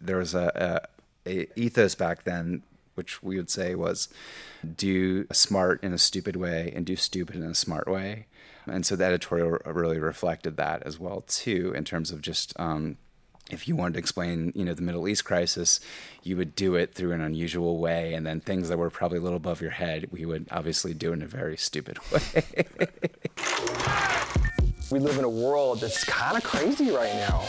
there was a, a, a ethos back then which we would say was do smart in a stupid way and do stupid in a smart way. And so the editorial really reflected that as well too, in terms of just um, if you wanted to explain, you know, the Middle East crisis, you would do it through an unusual way, and then things that were probably a little above your head, we would obviously do in a very stupid way. we live in a world that's kind of crazy right now.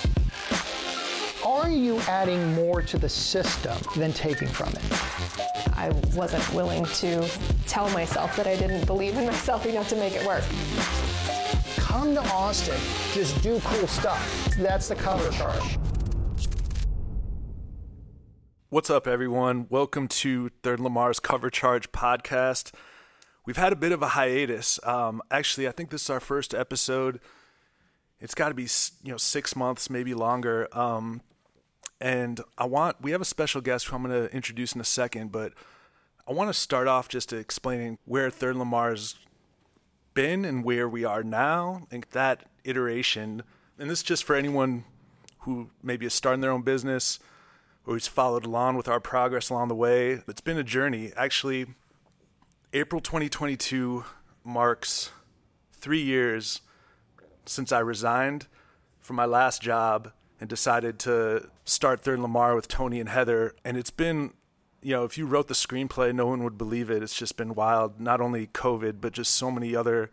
Are you adding more to the system than taking from it? I wasn't willing to tell myself that I didn't believe in myself enough to make it work. Come to Austin, just do cool stuff. That's the cover charge. What's up, everyone? Welcome to Third Lamar's Cover Charge podcast. We've had a bit of a hiatus. Um, actually, I think this is our first episode. It's got to be you know six months, maybe longer. Um, and I want we have a special guest who I'm going to introduce in a second, but I want to start off just explaining where Third Lamar's been and where we are now, and that iteration. And this is just for anyone who maybe is starting their own business or who's followed along with our progress along the way. It's been a journey. Actually, April 2022 marks three years since I resigned from my last job and decided to start Third Lamar with Tony and Heather. And it's been, you know, if you wrote the screenplay, no one would believe it. It's just been wild. Not only COVID, but just so many other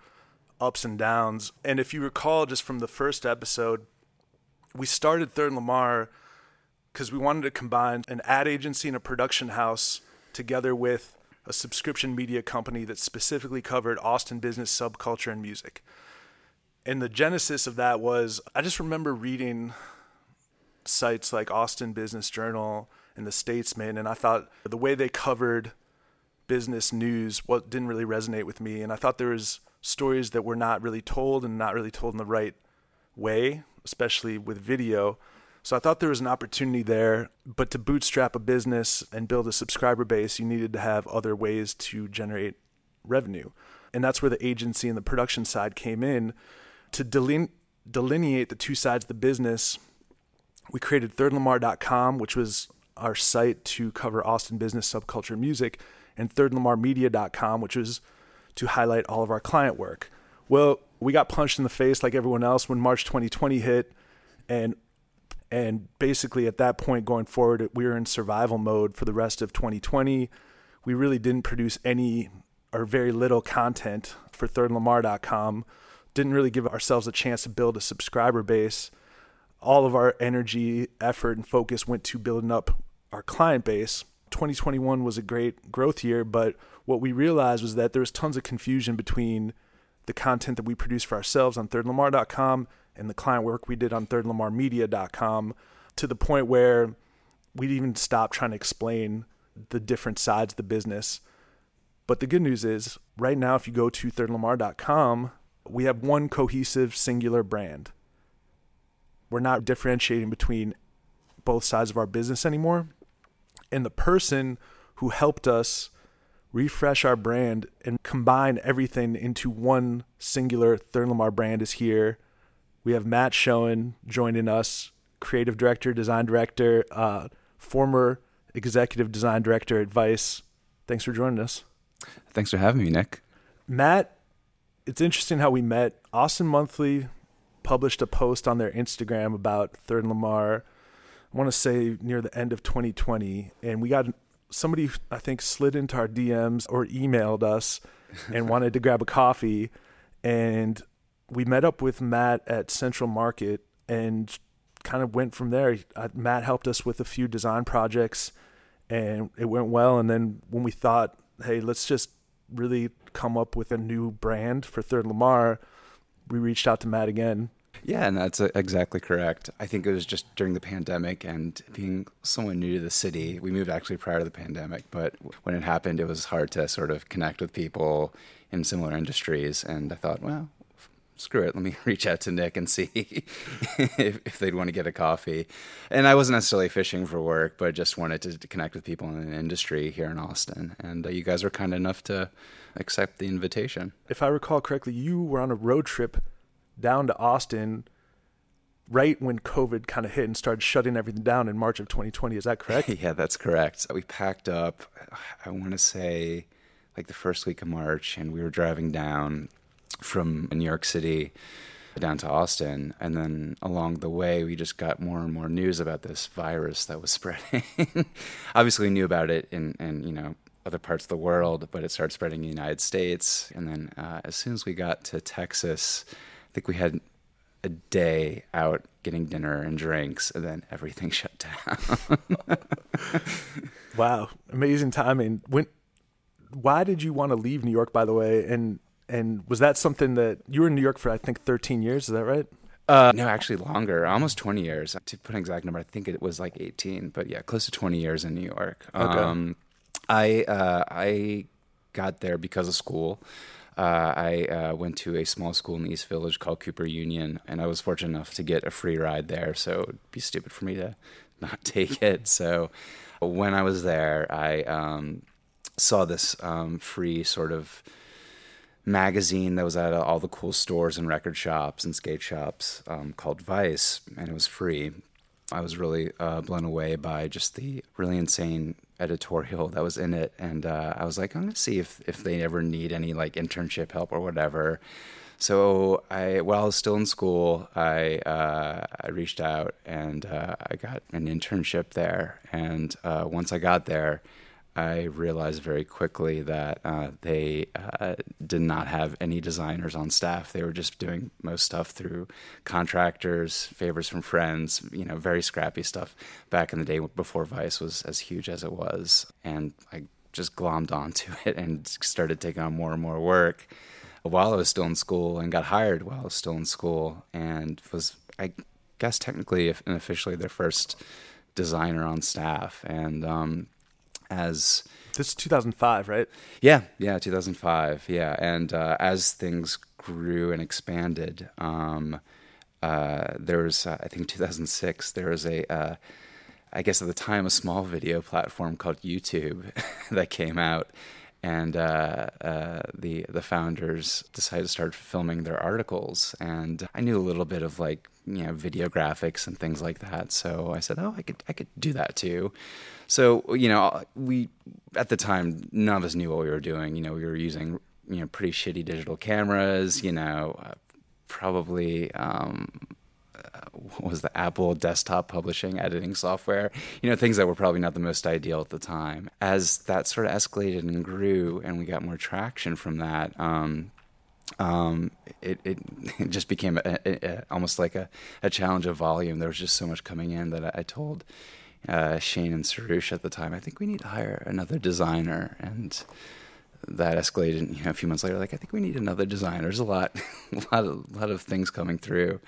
ups and downs. And if you recall, just from the first episode, we started Third Lamar because we wanted to combine an ad agency and a production house together with a subscription media company that specifically covered Austin business, subculture, and music. And the genesis of that was I just remember reading sites like Austin Business Journal and The Statesman, and I thought the way they covered business news what didn't really resonate with me, and I thought there was stories that were not really told and not really told in the right way, especially with video. So I thought there was an opportunity there, but to bootstrap a business and build a subscriber base, you needed to have other ways to generate revenue. And that's where the agency and the production side came in to deline- delineate the two sides of the business we created thirdlamar.com, which was our site to cover Austin business, subculture, music, and thirdlamarmedia.com, which was to highlight all of our client work. Well, we got punched in the face like everyone else when March 2020 hit, and and basically at that point going forward, we were in survival mode for the rest of 2020. We really didn't produce any or very little content for thirdlamar.com. Didn't really give ourselves a chance to build a subscriber base all of our energy, effort, and focus went to building up our client base. 2021 was a great growth year, but what we realized was that there was tons of confusion between the content that we produced for ourselves on thirdlamar.com and the client work we did on thirdlamarmedia.com to the point where we'd even stop trying to explain the different sides of the business. But the good news is, right now, if you go to thirdlamar.com, we have one cohesive singular brand we're not differentiating between both sides of our business anymore. And the person who helped us refresh our brand and combine everything into one singular Third Lamar brand is here. We have Matt Schoen joining us, creative director, design director, uh, former executive design director at Vice. Thanks for joining us. Thanks for having me, Nick. Matt, it's interesting how we met. Austin Monthly published a post on their Instagram about Third and Lamar. I want to say near the end of 2020, and we got somebody I think slid into our DMs or emailed us and wanted to grab a coffee, and we met up with Matt at Central Market and kind of went from there. Uh, Matt helped us with a few design projects, and it went well. And then when we thought, hey, let's just really come up with a new brand for Third Lamar, we reached out to Matt again yeah, and that's uh, exactly correct. I think it was just during the pandemic and being someone new to the city. We moved actually prior to the pandemic, but when it happened, it was hard to sort of connect with people in similar industries. And I thought, well, screw it, let me reach out to Nick and see if, if, they'd want to get a coffee. And I wasn't necessarily fishing for work, but just wanted to, to connect with people in the industry here in Austin. And uh, you guys were kind enough to accept the invitation. If I recall correctly, you were on a road trip down to Austin right when COVID kind of hit and started shutting everything down in March of 2020. Is that correct? yeah, that's correct. We packed up, I want to say, like the first week of March, and we were driving down from New York City down to Austin. And then along the way, we just got more and more news about this virus that was spreading. Obviously, we knew about it in, in, you know, other parts of the world, but it started spreading in the United States. And then uh, as soon as we got to Texas, think we had a day out getting dinner and drinks, and then everything shut down. wow, amazing timing. When, why did you want to leave New York, by the way? And and was that something that you were in New York for? I think 13 years. Is that right? Uh, no, actually longer, almost 20 years. To put an exact number, I think it was like 18, but yeah, close to 20 years in New York. Okay. Um, I uh, I got there because of school. Uh, I uh, went to a small school in the East Village called Cooper Union, and I was fortunate enough to get a free ride there. So it'd be stupid for me to not take it. So when I was there, I um, saw this um, free sort of magazine that was at all the cool stores and record shops and skate shops um, called Vice, and it was free. I was really uh, blown away by just the really insane editorial that was in it, and uh, I was like, I'm gonna see if if they ever need any like internship help or whatever. So I, while I was still in school, I uh, I reached out and uh, I got an internship there. And uh, once I got there, I realized very quickly that uh, they uh, did not have any designers on staff. They were just doing most stuff through contractors, favors from friends, you know, very scrappy stuff back in the day before Vice was as huge as it was. And I just glommed onto it and started taking on more and more work while I was still in school and got hired while I was still in school and was, I guess, technically and officially their first designer on staff. And, um, as this is 2005, right? Yeah, yeah, 2005. Yeah, and uh, as things grew and expanded, um, uh, there was uh, I think 2006 there was a uh, I guess at the time a small video platform called YouTube that came out, and uh, uh, the the founders decided to start filming their articles. And I knew a little bit of like you know video graphics and things like that, so I said, oh, I could I could do that too. So you know, we at the time none of us knew what we were doing. You know, we were using you know pretty shitty digital cameras. You know, uh, probably. Um, uh, what was the Apple desktop publishing editing software? You know, things that were probably not the most ideal at the time. As that sort of escalated and grew, and we got more traction from that, um, um, it, it, it just became a, a, a, almost like a, challenge of volume. There was just so much coming in that I, I told uh, Shane and Suroosh at the time, I think we need to hire another designer. And that escalated, you know, a few months later. Like, I think we need another designer. There's a lot, a lot of, lot of things coming through.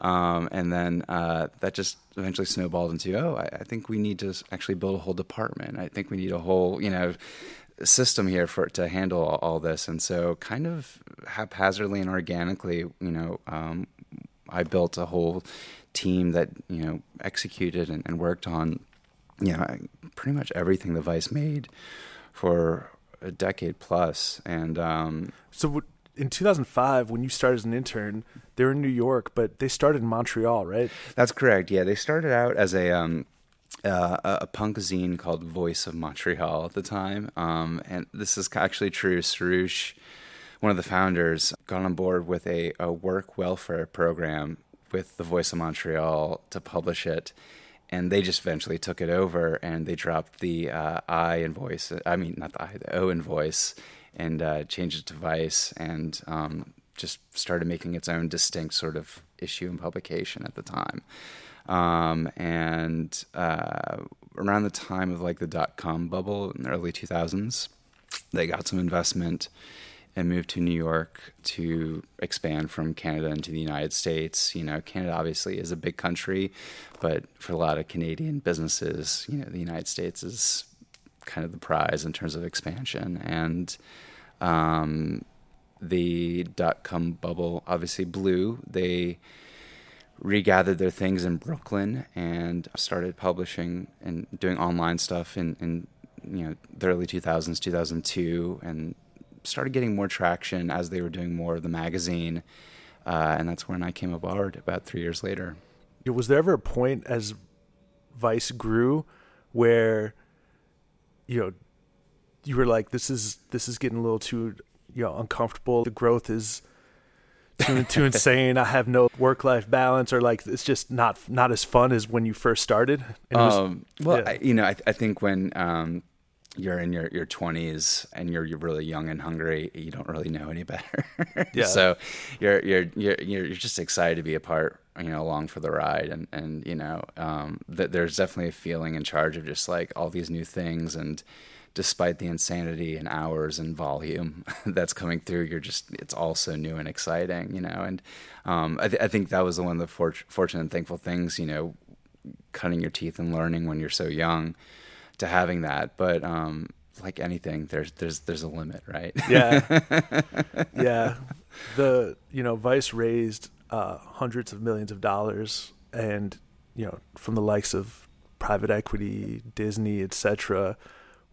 Um, and then uh, that just eventually snowballed into, oh, I, I, think we need to actually build a whole department. I think we need a whole, you know, system here for to handle all this. And so, kind of haphazardly and organically, you know, um, I built a whole team that you know executed and, and worked on you know pretty much everything the Vice made for a decade plus. And um, so in 2005, when you started as an intern, they were in New York, but they started in Montreal, right? That's correct. Yeah, they started out as a um, uh, a punk zine called Voice of Montreal at the time, um, and this is actually true. Suroosh, one of the founders, got on board with a, a work welfare program with the Voice of Montreal to publish it, and they just eventually took it over and they dropped the uh, I in Voice. I mean, not the I, the O in Voice, and uh, changed it to Vice, and um, just started making its own distinct sort of issue and publication at the time. Um, and uh, around the time of like the dot com bubble in the early 2000s, they got some investment and moved to New York to expand from Canada into the United States. You know, Canada obviously is a big country, but for a lot of Canadian businesses, you know, the United States is kind of the prize in terms of expansion. And um, the dot com bubble obviously blew. They regathered their things in Brooklyn and started publishing and doing online stuff in, in you know the early 2000s, 2002, and started getting more traction as they were doing more of the magazine, uh, and that's when I came aboard about three years later. Was there ever a point as Vice grew where you know you were like this is this is getting a little too you know uncomfortable the growth is too too insane i have no work life balance or like it's just not not as fun as when you first started was, um, well yeah. I, you know I, I think when um, you're in your, your 20s and you're, you're really young and hungry you don't really know any better yeah. so you're, you're you're you're just excited to be a part you know along for the ride and and you know um, that there's definitely a feeling in charge of just like all these new things and despite the insanity and hours and volume that's coming through you're just it's all so new and exciting you know and um, I, th- I, think that was one of the for- fortunate and thankful things you know cutting your teeth and learning when you're so young to having that but um, like anything there's there's there's a limit right yeah yeah the you know vice raised uh, hundreds of millions of dollars, and you know from the likes of private equity, Disney, etc.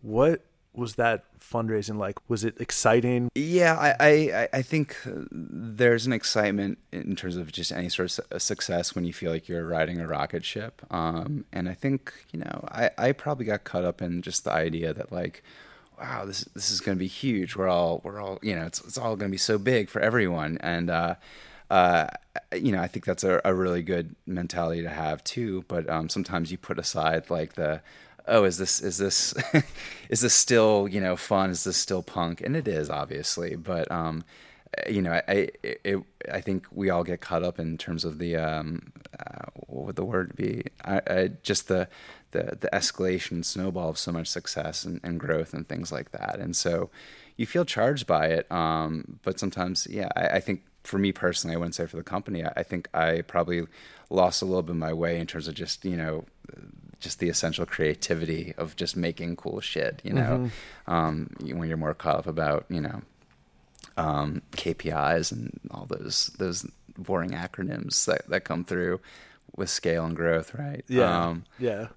What was that fundraising like? Was it exciting? Yeah, I, I, I think there's an excitement in terms of just any sort of success when you feel like you're riding a rocket ship. Um, and I think you know I, I probably got caught up in just the idea that like wow this this is going to be huge. We're all we're all you know it's it's all going to be so big for everyone and. Uh, uh, you know, I think that's a, a, really good mentality to have too. But um, sometimes you put aside like the, oh, is this is this is this still you know fun? Is this still punk? And it is obviously, but um, you know, I it, I think we all get caught up in terms of the um, uh, what would the word be? I, I, just the the the escalation snowball of so much success and, and growth and things like that. And so you feel charged by it. Um, but sometimes, yeah, I, I think for me personally, I wouldn't say for the company. I, I think I probably lost a little bit of my way in terms of just you know just the essential creativity of just making cool shit. You know, mm-hmm. um, when you're more caught up about you know um, KPIs and all those those boring acronyms that that come through with scale and growth, right? Yeah, um, yeah.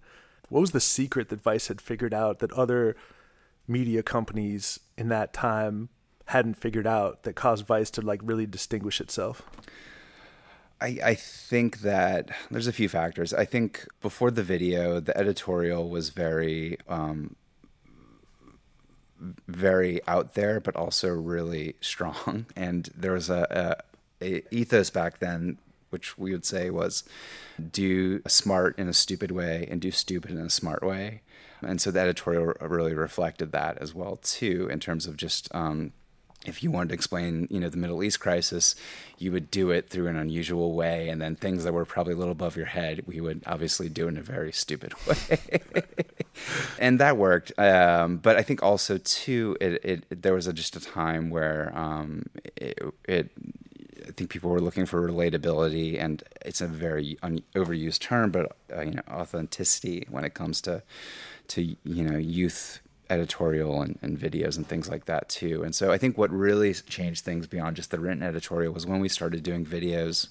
What was the secret that Vice had figured out that other media companies in that time hadn't figured out that caused Vice to like really distinguish itself? I, I think that there's a few factors. I think before the video, the editorial was very, um, very out there, but also really strong. And there was a, a, a ethos back then, which we would say was do smart in a stupid way and do stupid in a smart way. And so the editorial really reflected that as well too, in terms of just um, if you wanted to explain, you know, the Middle East crisis, you would do it through an unusual way, and then things that were probably a little above your head, we would obviously do in a very stupid way, and that worked. Um, but I think also too, it, it there was a, just a time where um, it, it I think people were looking for relatability, and it's a very un- overused term, but uh, you know, authenticity when it comes to to you know youth editorial and, and, videos and things like that too. And so I think what really changed things beyond just the written editorial was when we started doing videos.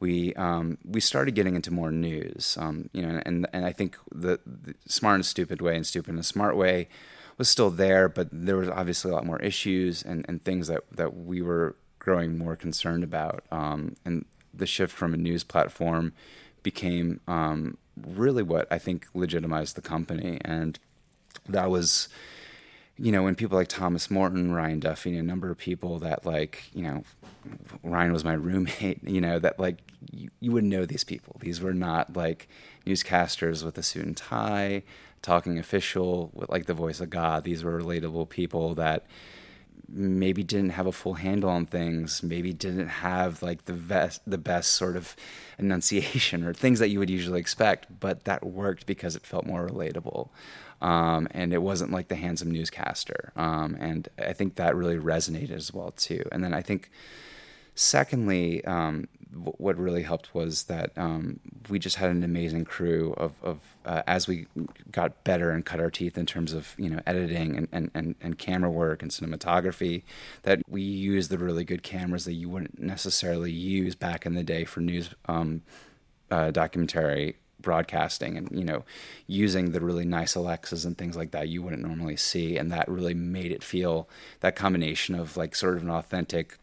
We um, we started getting into more news, um, you know, and and I think the, the smart and stupid way and stupid and smart way was still there, but there was obviously a lot more issues and, and things that, that we were growing more concerned about. Um, and the shift from a news platform became um, really what I think legitimized the company. And that was, you know, when people like Thomas Morton, Ryan Duffy, and a number of people that like, you know, Ryan was my roommate, you know, that like you, you wouldn't know these people. These were not like newscasters with a suit and tie, talking official with like the voice of God. These were relatable people that maybe didn't have a full handle on things, maybe didn't have like the best the best sort of enunciation or things that you would usually expect, but that worked because it felt more relatable. Um, and it wasn't like the handsome newscaster. Um, and I think that really resonated as well too. And then I think, secondly, um, w- what really helped was that um, we just had an amazing crew of, of uh, as we got better and cut our teeth in terms of you know editing and, and, and, and camera work and cinematography, that we used the really good cameras that you wouldn't necessarily use back in the day for news um, uh, documentary broadcasting and you know using the really nice Alexas and things like that you wouldn't normally see and that really made it feel that combination of like sort of an authentic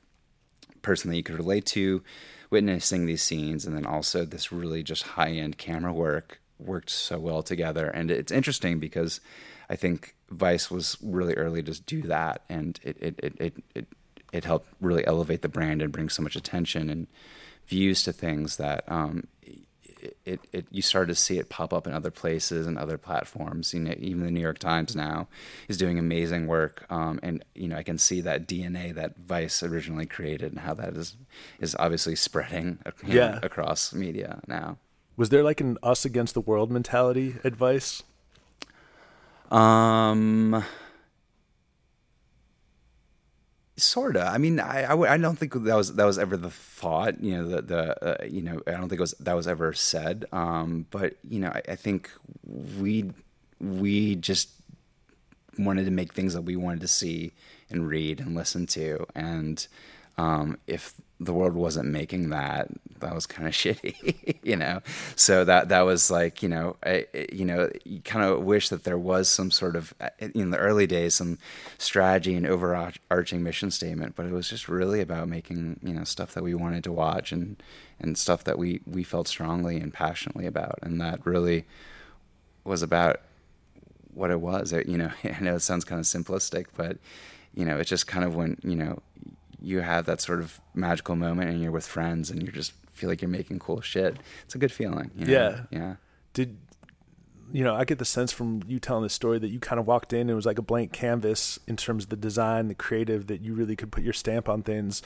person that you could relate to, witnessing these scenes, and then also this really just high end camera work worked so well together. And it's interesting because I think Vice was really early to do that, and it it it it it, it helped really elevate the brand and bring so much attention and views to things that um, it, it you started to see it pop up in other places and other platforms. You know, even the New York Times now is doing amazing work, um, and you know I can see that DNA that Vice originally created and how that is is obviously spreading yeah. know, across media now. Was there like an us against the world mentality advice? Um, sorta. I mean, I, don't think that was that was ever the thought. You know, the the uh, you know, I don't think it was that was ever said. Um, but you know, I, I think we we just wanted to make things that we wanted to see and read and listen to, and um, if the world wasn't making that, that was kind of shitty, you know. So that that was like, you know, I, you know, you kind of wish that there was some sort of uh, in the early days some strategy and overarching mission statement, but it was just really about making you know stuff that we wanted to watch and and stuff that we we felt strongly and passionately about, and that really was about what it was. It, you know, I know it sounds kind of simplistic, but you know, it's just kind of when you know you have that sort of magical moment and you're with friends and you just feel like you're making cool shit. It's a good feeling. You know? Yeah. Yeah. Did you know, I get the sense from you telling the story that you kind of walked in and it was like a blank canvas in terms of the design, the creative, that you really could put your stamp on things.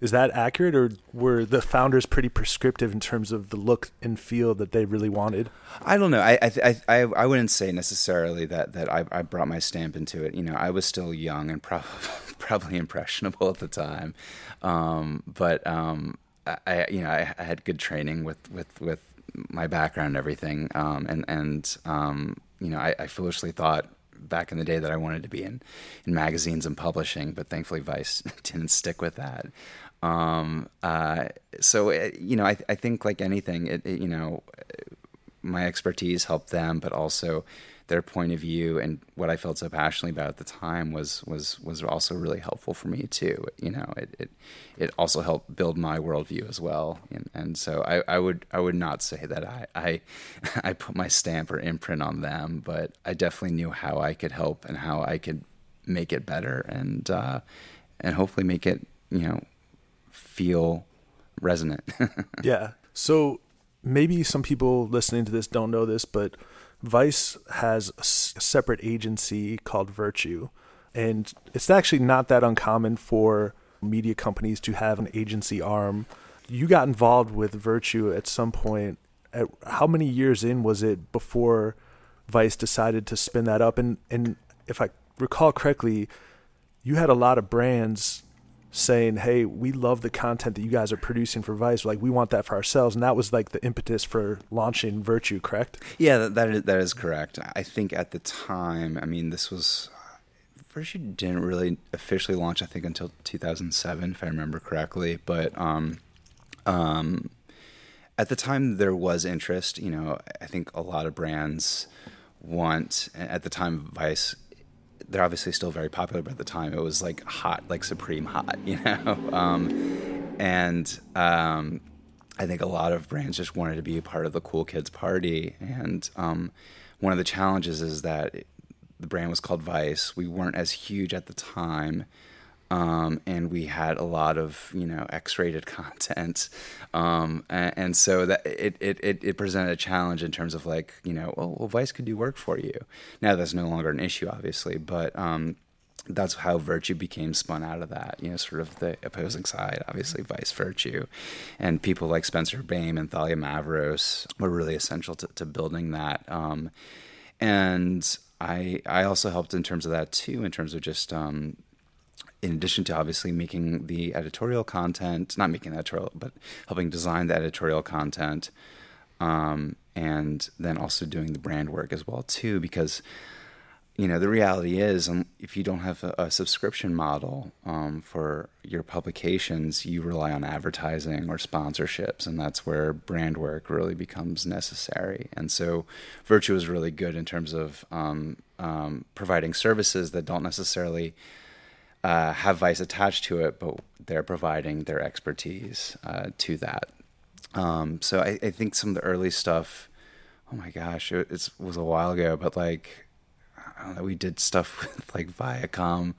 Is that accurate, or were the founders pretty prescriptive in terms of the look and feel that they really wanted? I don't know. I I I, I wouldn't say necessarily that that I, I brought my stamp into it. You know, I was still young and probably probably impressionable at the time, um, but um, I you know I, I, had good training with with with my background and everything, um, and and um, you know I, I foolishly thought back in the day that I wanted to be in, in magazines and publishing, but thankfully Vice didn't stick with that. Um, uh, so it, you know, I, I think like anything, it, it, you know, my expertise helped them, but also their point of view and what I felt so passionately about at the time was was was also really helpful for me too. You know, it it, it also helped build my worldview as well. And, and so I, I would I would not say that I, I I put my stamp or imprint on them, but I definitely knew how I could help and how I could make it better and uh, and hopefully make it you know feel resonant. yeah. So maybe some people listening to this don't know this, but Vice has a separate agency called Virtue. And it's actually not that uncommon for media companies to have an agency arm. You got involved with Virtue at some point. At how many years in was it before Vice decided to spin that up? And and if I recall correctly, you had a lot of brands saying, "Hey, we love the content that you guys are producing for Vice. Like, we want that for ourselves." And that was like the impetus for launching Virtue, correct? Yeah, that that is, that is correct. I think at the time, I mean, this was Virtue didn't really officially launch. I think until 2007, if I remember correctly. But um, um, at the time, there was interest. You know, I think a lot of brands want at the time Vice they're obviously still very popular, but at the time it was like hot, like supreme hot, you know. Um, and um, I think a lot of brands just wanted to be a part of the cool kids party. And um, one of the challenges is that the brand was called Vice. We weren't as huge at the time, um, and we had a lot of you know X-rated content, um, and, and, so that it, it, it presented a challenge in terms of like you know well, well, Vice could do work for you. Now that's no longer an issue, obviously, but um, that's how Virtue became spun out of that. You know, sort of the opposing side, obviously Vice Virtue, and people like Spencer Baim and Thalia Mavros were really essential to, to building that. Um, and I I also helped in terms of that too, in terms of just um, in addition to obviously making the editorial content, not making the editorial, but helping design the editorial content, um, and then also doing the brand work as well too, because you know the reality is, um, if you don't have a, a subscription model um, for your publications, you rely on advertising or sponsorships, and that's where brand work really becomes necessary. And so, Virtue is really good in terms of um, um, providing services that don't necessarily uh, have Vice attached to it, but they're providing their expertise uh, to that. Um, so I, I, think some of the early stuff, oh my gosh, it, it was a while ago, but like, I don't know, we did stuff with like Viacom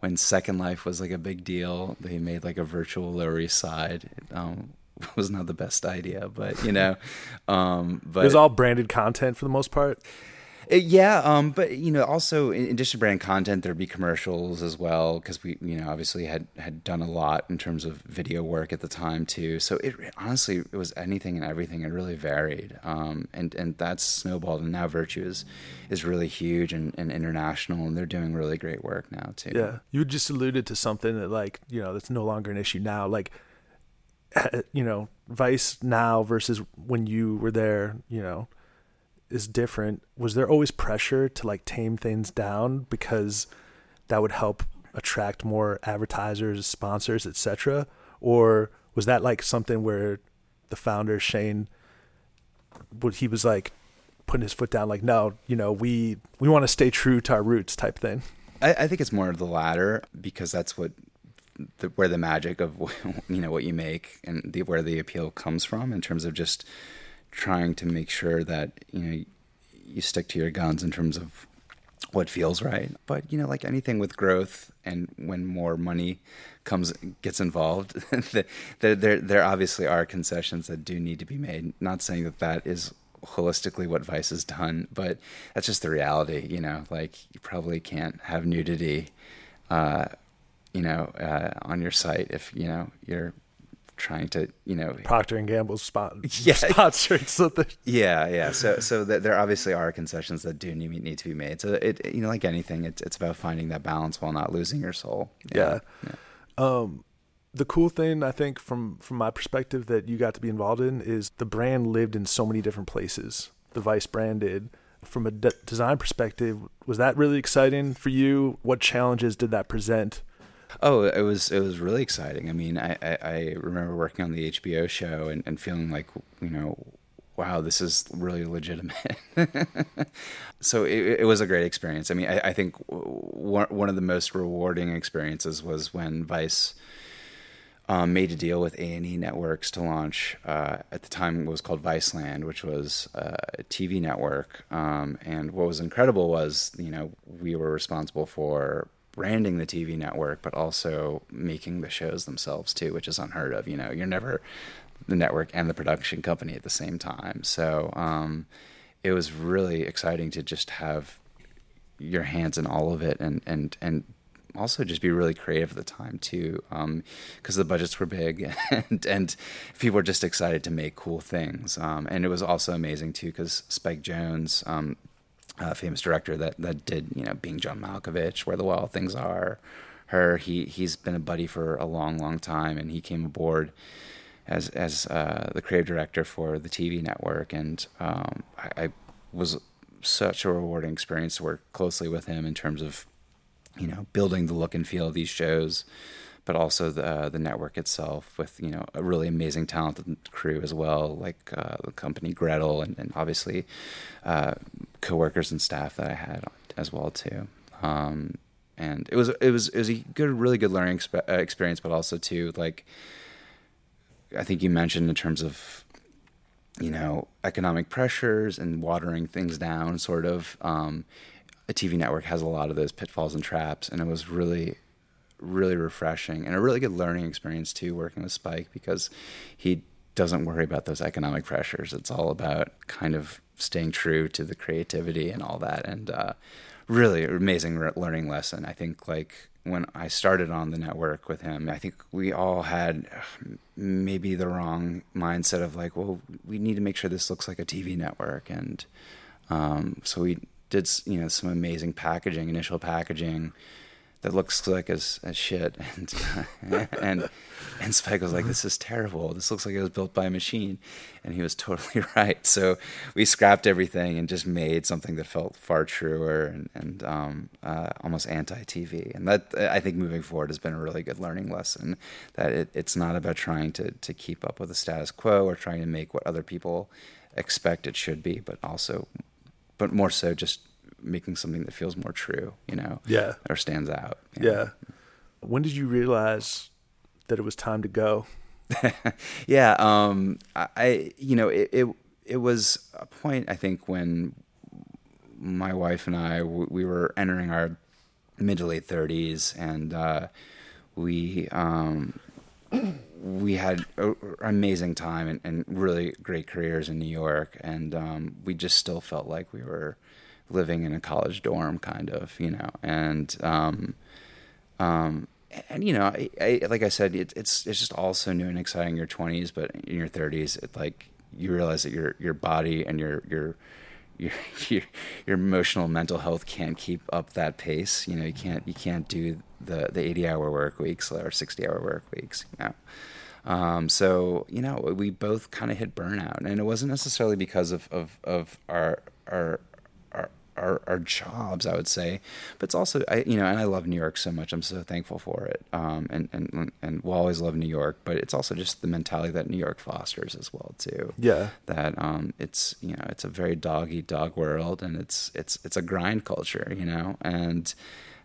when Second Life was like a big deal. They made like a virtual Lower East Side. It, um, was not the best idea, but you know, um, but it was all branded content for the most part. Uh, yeah, um, but you know, also in addition to brand content, there'd be commercials as well because we, you know, obviously had had done a lot in terms of video work at the time too. So it honestly it was anything and everything. It really varied, um, and and that's snowballed. And now Virtue is is really huge and, and international, and they're doing really great work now too. Yeah, you just alluded to something that like you know that's no longer an issue now. Like you know, Vice now versus when you were there, you know is different. Was there always pressure to like tame things down because that would help attract more advertisers, sponsors, etc. Or was that like something where the founder Shane what he was like putting his foot down like no, you know, we we want to stay true to our roots type thing. I, I think it's more of the latter because that's what the, where the magic of you know what you make and the, where the appeal comes from in terms of just trying to make sure that you know you stick to your guns in terms of what feels right. But you know, like anything with growth, and when more money comes gets involved, there, there there obviously are concessions that do need to be made. Not saying that that is holistically what Vice has done, but that's just the reality. You know, like you probably can't have nudity, uh, you know, uh, on your site if you know you're trying to you know Procter and Gamble spot yeah. sponsoring something. Yeah, yeah. So so there obviously are concessions that do need, need to be made. So it you know like anything, it's it's about finding that balance while not losing your soul. Yeah. yeah. Um, the cool thing I think from from my perspective that you got to be involved in is the brand lived in so many different places. The Vice brand did. From a de- design perspective, was that really exciting for you? What challenges did that present? Oh, it was it was really exciting. I mean, I, I, I remember working on the HBO show and, and feeling like you know, wow, this is really legitimate. so it, it, was a great experience. I mean, I, I think one one of the most rewarding experiences was when Vice. Um, made a deal with A and E Networks to launch. Uh, at the time, it was called Viceland, which was uh, a TV network. Um, and what was incredible was, you know, we were responsible for branding the TV network, but also making the shows themselves too, which is unheard of. You know, you're never the network and the production company at the same time. So um, it was really exciting to just have your hands in all of it and and and also just be really creative at the time too because um, the budgets were big and and people were just excited to make cool things um, and it was also amazing too because Spike Jonze um, uh, famous director that that did you know being John Malkovich, Where the Wild Things Are. Her he he's been a buddy for a long long time, and he came aboard as as uh, the creative director for the TV network, and um, I, I, was such a rewarding experience to work closely with him in terms of you know building the look and feel of these shows but also the uh, the network itself with you know a really amazing talented crew as well, like uh, the company Gretel, and, and obviously uh, coworkers and staff that I had as well too. Um, and it was it was it was a good, really good learning exp- uh, experience, but also too like I think you mentioned in terms of you know economic pressures and watering things down, sort of. Um, a TV network has a lot of those pitfalls and traps, and it was really really refreshing and a really good learning experience too working with Spike because he doesn't worry about those economic pressures. It's all about kind of staying true to the creativity and all that. And uh, really amazing learning lesson. I think like when I started on the network with him, I think we all had maybe the wrong mindset of like, well, we need to make sure this looks like a TV network. And um, so we did, you know, some amazing packaging, initial packaging that looks like as, as shit. And and and Spike was like this is terrible. This looks like it was built by a machine. And he was totally right. So we scrapped everything and just made something that felt far truer and, and um, uh, almost anti-TV and that I think moving forward has been a really good learning lesson that it, it's not about trying to to keep up with the status quo or trying to make what other people expect it should be but also but more so just making something that feels more true, you know? Yeah. Or stands out. Yeah. When did you realize that it was time to go? yeah, um, I, you know, it, it it was a point I think when my wife and I we were entering our mid to late thirties, and uh, we um, we had an amazing time and, and, really great careers in New York, and um, we just still felt like we were living in a college dorm, kind of, you know, and um, um, and you know, I, I, like I said, it, it's it's just all so new and exciting in your twenties, but in your thirties, it like you realize that your your body and your your your, your your emotional mental health can't keep up that pace. You know, you can't you can't do the the eighty hour work weeks or sixty hour work weeks. You know. Um, so you know, we both kind of hit burnout, and it wasn't necessarily because of of, of our our our, our jobs, I would say. But it's also, I, you know, and I love New York so much. I'm so thankful for it. Um, and, and, and we'll always love New York, but it's also just the mentality that New York fosters as well, too. Yeah. That, um, it's, you know, it's a very dog eat dog world and it's, it's, it's a grind culture, you know, and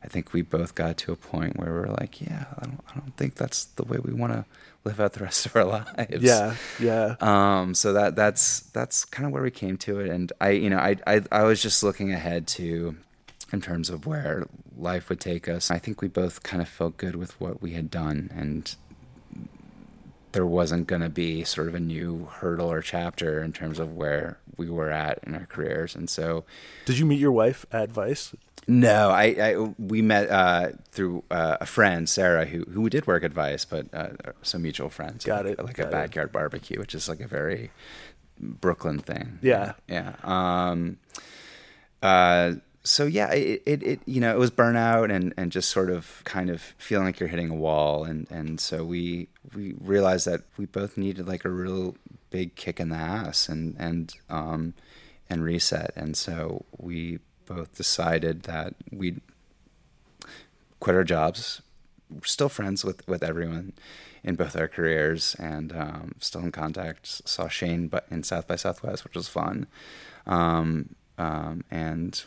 I think we both got to a point where we're like, yeah, I don't, I don't think that's the way we want to live out the rest of our lives. Yeah, yeah. Um, so that that's that's kind of where we came to it, and I, you know, I, I I was just looking ahead to, in terms of where life would take us. I think we both kind of felt good with what we had done, and there wasn't going to be sort of a new hurdle or chapter in terms of where we were at in our careers, and so. Did you meet your wife at Vice? No, I, I we met uh, through uh, a friend, Sarah, who who did work at Vice, but uh, some mutual friends. Got like, it. Like got a backyard it. barbecue, which is like a very Brooklyn thing. Yeah, yeah. Um, uh, so yeah, it, it, it you know it was burnout and and just sort of kind of feeling like you're hitting a wall, and and so we we realized that we both needed like a real big kick in the ass and and um and reset, and so we both decided that we'd quit our jobs. We're still friends with, with everyone in both our careers and um, still in contact. Saw Shane but in South by Southwest, which was fun. Um, um, and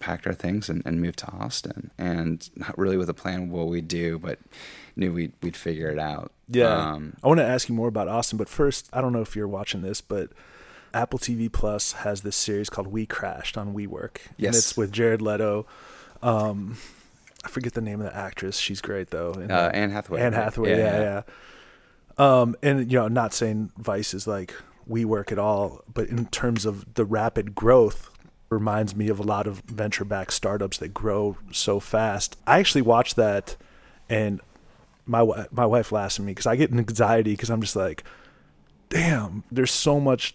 packed our things and, and, moved to Austin. And not really with a plan what we'd do, but knew we'd, we'd figure it out. Yeah. Um, I want to ask you more about Austin, but first, I don't know if you're watching this, but Apple TV Plus has this series called WeCrashed on WeWork. Yes. And it's with Jared Leto. Um, I forget the name of the actress. She's great though. And, uh, Anne Hathaway. Anne Hathaway. Yeah, yeah. yeah. Um, and you know, not saying Vice is like WeWork at all, but in terms of the rapid growth, reminds me of a lot of venture-backed startups that grow so fast. I actually watched that, and my my wife laughs at me because I get an anxiety because I'm just like, damn, there's so much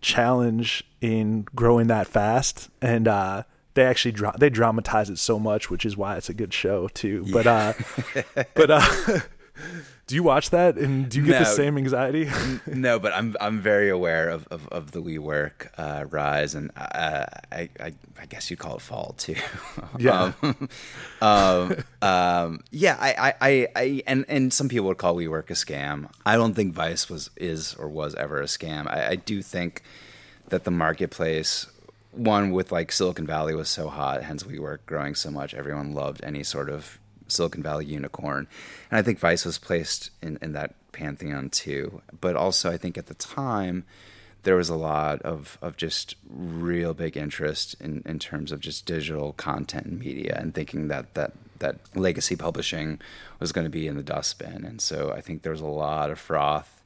challenge in growing that fast. And uh, they actually dra- they dramatize it so much which is why it's a good show too. But uh but uh do you watch that and do you get no, the same anxiety? no, but I'm I'm very aware of of, of the WeWork uh, rise, and uh, I, I, I guess you'd call it fall too. Yeah. um, um, um, yeah. I, I, I and and some people would call WeWork a scam. I don't think Vice was is or was ever a scam. I, I do think that the marketplace one with like Silicon Valley was so hot, hence WeWork growing so much. Everyone loved any sort of Silicon Valley unicorn. And I think Vice was placed in, in that pantheon too. But also, I think at the time, there was a lot of, of just real big interest in, in terms of just digital content and media and thinking that, that, that legacy publishing was going to be in the dustbin. And so I think there was a lot of froth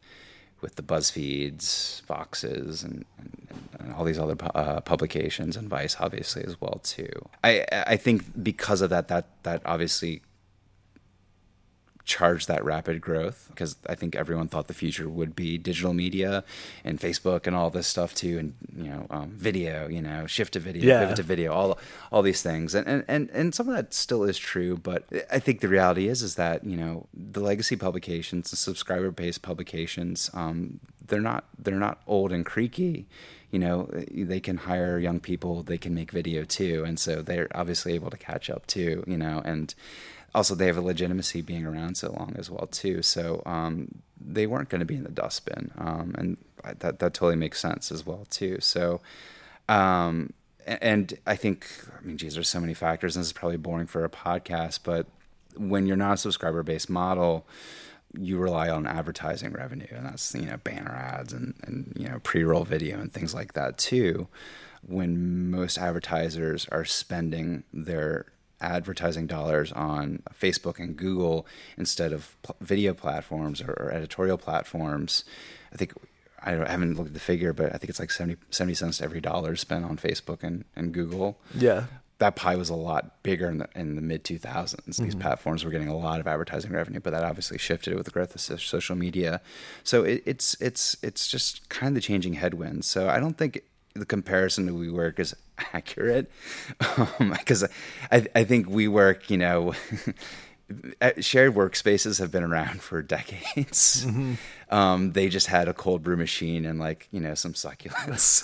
with the BuzzFeeds, Voxes, and, and, and all these other uh, publications, and Vice obviously as well too. I I think because of that, that that obviously charge that rapid growth because I think everyone thought the future would be digital media and Facebook and all this stuff too, and you know, um, video, you know, shift to video, yeah. pivot to video, all all these things, and, and and and some of that still is true, but I think the reality is is that you know the legacy publications, the subscriber based publications, um, they're not they're not old and creaky you know they can hire young people they can make video too and so they're obviously able to catch up too you know and also they have a legitimacy being around so long as well too. So um, they weren't going to be in the dustbin, um, and that that totally makes sense as well too. So. Um, and I think, I mean, geez, there's so many factors, and this is probably boring for a podcast, but when you're not a subscriber based model, you rely on advertising revenue, and that's you know banner ads and and you know pre roll video and things like that too. When most advertisers are spending their advertising dollars on Facebook and Google instead of pl- video platforms or, or, editorial platforms, I think I, I, haven't looked at the figure, but I think it's like 70, 70 cents every dollar spent on Facebook and, and Google. Yeah that pie was a lot bigger in the in the mid 2000s. Mm-hmm. These platforms were getting a lot of advertising revenue, but that obviously shifted with the growth of social media. So it, it's it's it's just kind of the changing headwinds. So I don't think the comparison to WeWork is accurate because um, I I think WeWork, you know. shared workspaces have been around for decades. Mm-hmm. Um, they just had a cold brew machine and like you know some succulents.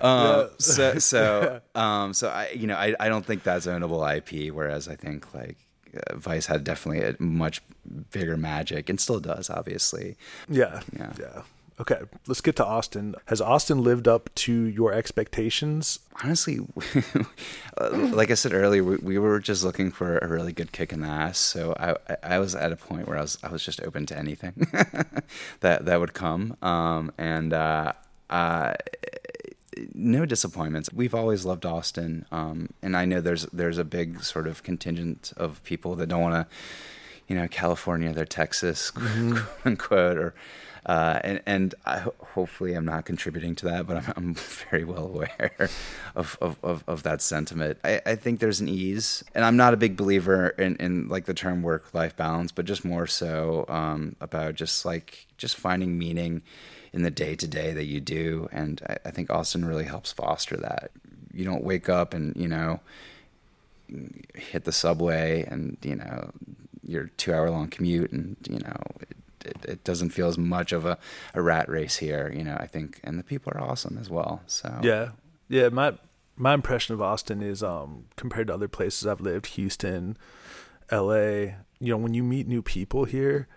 Um, so so um, so I you know I, I don't think that's ownable IP. Whereas I think like uh, Vice had definitely a much bigger magic and still does, obviously. Yeah, yeah, yeah. Okay, let's get to Austin. Has Austin lived up to your expectations? Honestly, like I said earlier, we, we, were just looking for a really good kick in the ass. So I, I was at a point where I was I was just open to anything that that would come. Um, and uh, uh, no disappointments. We've always loved Austin, um, and I know there's there's a big sort of contingent of people that don't want to, you know, California, they're Texas, mm-hmm. quote unquote, or. Uh, and and I, hopefully I'm not contributing to that, but I'm, I'm very well aware of, of, of, of, that sentiment. I, I think there's an ease, and I'm not a big believer in, in like the term work life balance, but just more so um, about just like just finding meaning in the day to day that you do. And I, I, think Austin really helps foster that. You don't wake up and, you know, hit the subway and, you know, your two hour long commute and, you know, it, it, doesn't feel as much of a, a rat race here, you know, I think. And the people are awesome as well. So, yeah. Yeah. My, my impression of Austin is um, compared to other places I've lived, Houston, LA, you know, when you meet new people here,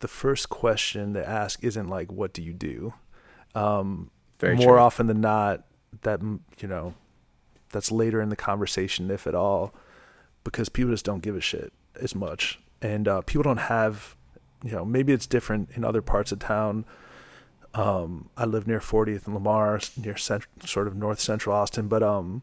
the first question they ask isn't like, "What do you do?" Um, more true. often than not, that you know, that's later in the conversation, if at all, because people just don't give a shit as much, and uh, people don't have, you know, maybe it's different in other parts of town. Um, I live near 40th and Lamar, near cent- sort of north central Austin, but um,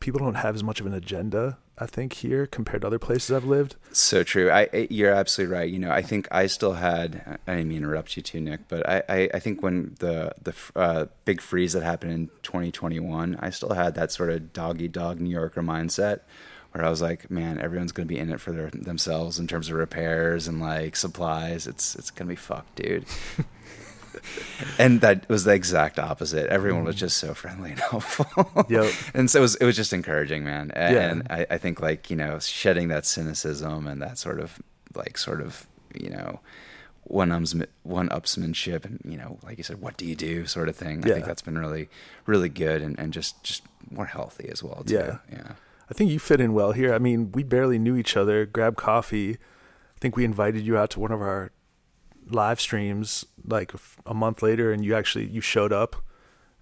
people don't have as much of an agenda I think here compared to other places I've lived. So true. I, you're absolutely right. You know, I think I still had. I didn't mean to interrupt you too, Nick, but I, I, I think when the the uh, big freeze that happened in 2021, I still had that sort of doggy dog New Yorker mindset, where I was like, man, everyone's going to be in it for their, themselves in terms of repairs and like supplies. It's it's going to be fucked, dude. and that was the exact opposite. Everyone was mm. just so friendly and helpful. Yep. and so it was it was just encouraging, man. And, yeah. and I, I think like, you know, shedding that cynicism and that sort of like sort of, you know, one ums one upsmanship and, you know, like you said, what do you do sort of thing. Yeah. I think that's been really, really good and, and just just more healthy as well too. Yeah. Yeah. I think you fit in well here. I mean, we barely knew each other, Grab coffee. I think we invited you out to one of our live streams like a month later and you actually you showed up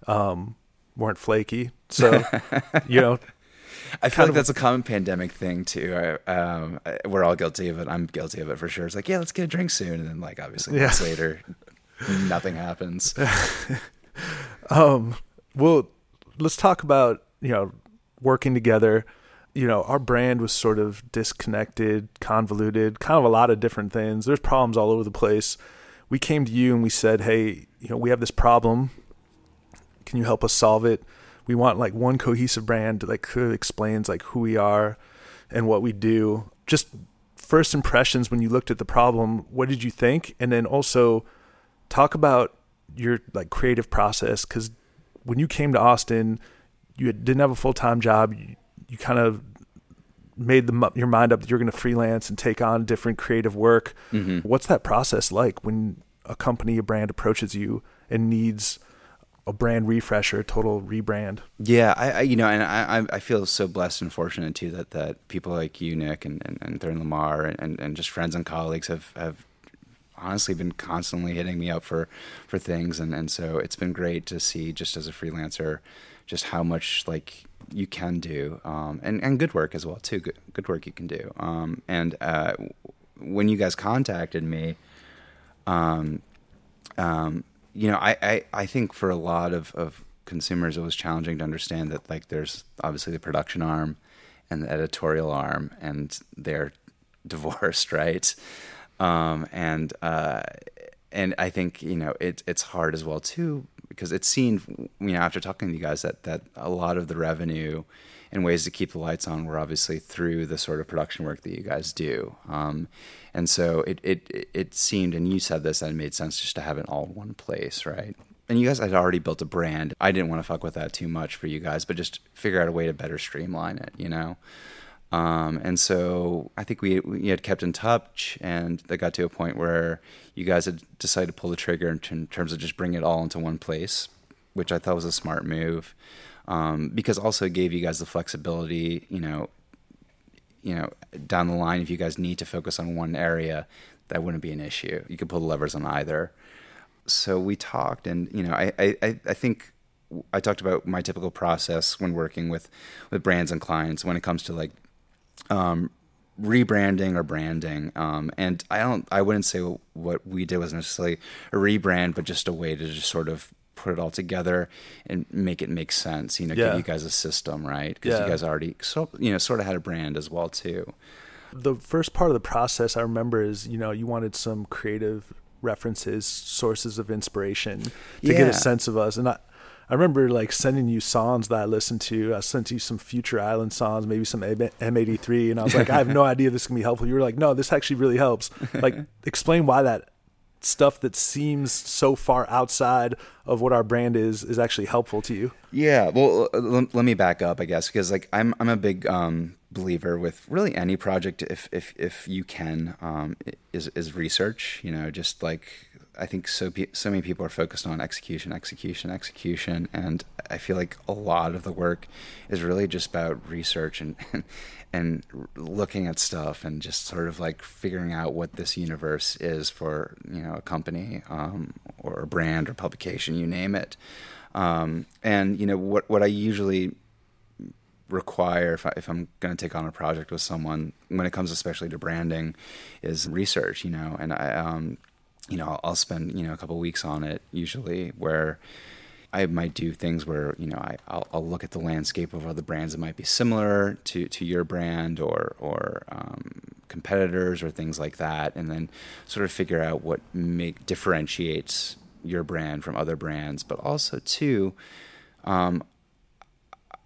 um weren't flaky so you know I feel like of, that's a common pandemic thing too. I, um, we're all guilty of it. I'm guilty of it for sure. It's like, yeah, let's get a drink soon, and then like obviously yeah. months later, nothing happens. um, well, let's talk about you know working together you know, our brand was sort of disconnected, convoluted, kind of a lot of different things. There's problems all over the place. We came to you and we said, "Hey, you know, we have this problem. Can you help us solve it? We want like one cohesive brand that like clearly explains like who we are and what we do." Just first impressions when you looked at the problem, what did you think? And then also talk about your like creative process cuz when you came to Austin, you didn't have a full-time job. You kind of made the, your mind up that you're going to freelance and take on different creative work. Mm-hmm. What's that process like when a company, a brand approaches you and needs a brand refresh or a total rebrand? Yeah, I, I you know, and I, I feel so blessed and fortunate too that, that people like you, Nick, and, and, and Third Lamar, and, and just friends and colleagues have, have honestly been constantly hitting me up for for things, and and so it's been great to see just as a freelancer, just how much like you can do, um, and and good work as well too. Good good work you can do. Um, and uh, when you guys contacted me, um, um, you know, I, I I think for a lot of of consumers, it was challenging to understand that like there's obviously the production arm and the editorial arm, and they're divorced, right? Um, and uh, and I think you know it, it's hard as well too because it seemed you know after talking to you guys that that a lot of the revenue and ways to keep the lights on were obviously through the sort of production work that you guys do. Um, and so it, it it seemed, and you said this, that it made sense just to have it all in one place, right? And you guys had already built a brand. I didn't want to fuck with that too much for you guys, but just figure out a way to better streamline it, you know. Um, and so I think we, we had kept in touch, and it got to a point where you guys had decided to pull the trigger in, in terms of just bring it all into one place, which I thought was a smart move, um, because also it gave you guys the flexibility, you know, you know, down the line if you guys need to focus on one area, that wouldn't be an issue. You could pull the levers on either. So we talked, and you know, I I, I think I talked about my typical process when working with with brands and clients when it comes to like um, rebranding or branding. Um, and I don't, I wouldn't say what we did was necessarily a rebrand, but just a way to just sort of put it all together and make it make sense. You know, Yeah. give you guys a system, right? Because Yeah. you guys already, so you know, sort of had a brand as well too. the first part of the process I remember is you know you wanted some creative references, sources of inspiration to get a sense of us, and I. I remember like sending you songs that I listened to. I sent you some Future Island songs, maybe some M83, and I was like, I have no idea this can be helpful. You were like, No, this actually really helps. Like, explain why that stuff that seems so far outside of what our brand is is actually helpful to you. Yeah, well, let, let me back up, I guess, because like I'm I'm a big um, believer with really any project, if if if you can, um, is is research. You know, just like I think so so many people are focused on execution, execution, execution, and I feel like a lot of the work is really just about research and and looking at stuff and just sort of like figuring out what this universe is for you know a company um, or a brand or publication, you name it. Um, and you know what what I usually require if, I, if I'm going to take on a project with someone when it comes especially to branding is research you know and I um you know I'll spend you know a couple weeks on it usually where I might do things where you know I, I'll, I'll look at the landscape of other brands that might be similar to, to your brand or or um, competitors or things like that, and then sort of figure out what make differentiates your brand from other brands, but also too, um,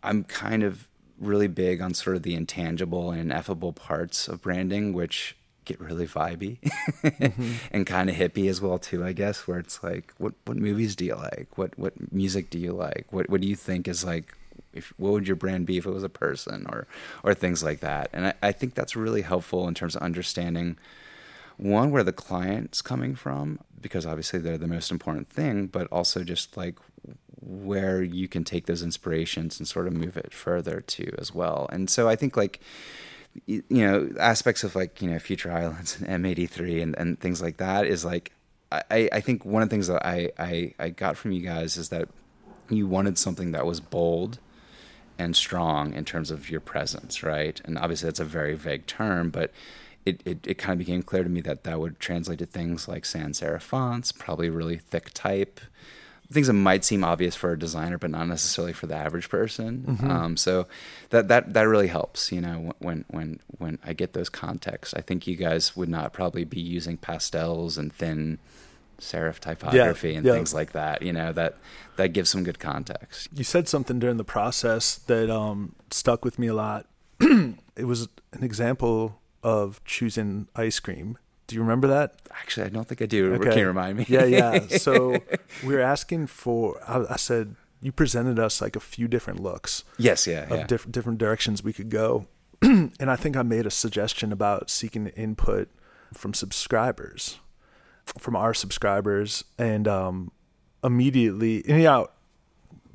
I'm kind of really big on sort of the intangible and ineffable parts of branding, which get really vibey and kind of hippie as well too, I guess, where it's like, what what movies do you like? What what music do you like? What what do you think is like if what would your brand be if it was a person or or things like that? And I, I think that's really helpful in terms of understanding one where the client's coming from because obviously they're the most important thing but also just like where you can take those inspirations and sort of move it further too as well and so i think like you know aspects of like you know future islands and m83 and, and things like that is like I, I think one of the things that I, I, I got from you guys is that you wanted something that was bold and strong in terms of your presence, right? And obviously that's a very vague term, but it, it, it kind of became clear to me that that would translate to things like sans serif fonts, probably really thick type, things that might seem obvious for a designer, but not necessarily for the average person. Um, so that, that, that really helps, you know, when, when, when I get those contexts. I think you guys would not probably be using pastels and thin serif typography and yeah. things like that, you know, that, that gives some good context. You said something during the process that um, stuck with me a lot. it was an example of choosing ice cream. Do you remember that? Actually, I don't think I do. Can you remind me? yeah, yeah. So we were asking for. I, I said you presented us like a few different looks yes, yeah, of yeah. different different directions we could go, and I think I made a suggestion about seeking input from subscribers, from our subscribers, and um, immediately, and yeah,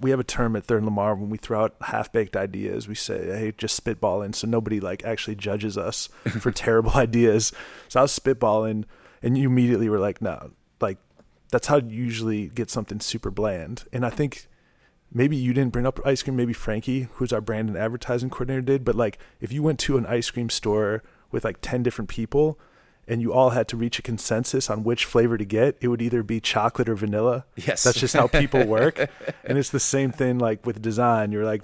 we have a term at Third and Lamar when we throw out half baked ideas. We say, "Hey, just spitballing," so nobody like actually judges us for terrible ideas. So I was spitballing, and you immediately were like, no, like that's how you usually get something super bland. And I think maybe you didn't bring up ice cream, maybe Frankie, who's our brand and advertising coordinator, did. But like, if you went to an ice cream store with like ten different people, and you all had to reach a consensus on which flavor to get, it would either be chocolate or vanilla. Yes. That's just how people work. and it's the same thing like with design. You're like,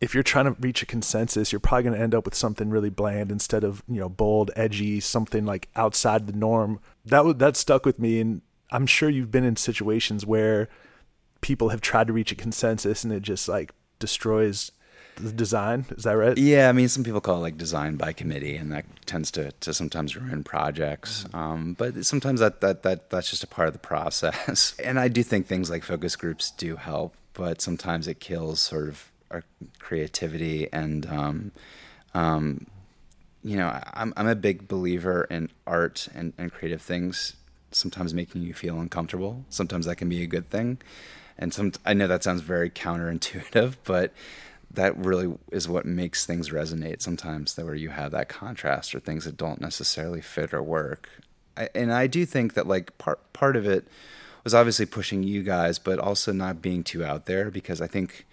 if you're trying to reach a consensus, you're probably going to end up with something really bland instead of, you know, bold, edgy, something like outside the norm. That would that stuck with me and I'm sure you've been in situations where people have tried to reach a consensus and it just like destroys design. Is that right? Yeah, I mean, some people call it like design by committee, and that tends to, to sometimes ruin projects. Mm-hmm. Um, but sometimes that, that that that's just a part of the process. And I do think things like focus groups do help, but sometimes it kills sort of our creativity and. Um, um, you know, I'm I'm a big believer in art and, and creative things. Sometimes making you feel uncomfortable. Sometimes that can be a good thing, and some I know that sounds very counterintuitive, but that really is what makes things resonate sometimes that where you have that contrast or things that don't necessarily fit or work. I, and i do think that like part part of it was obviously pushing you guys but also not being too out there because i think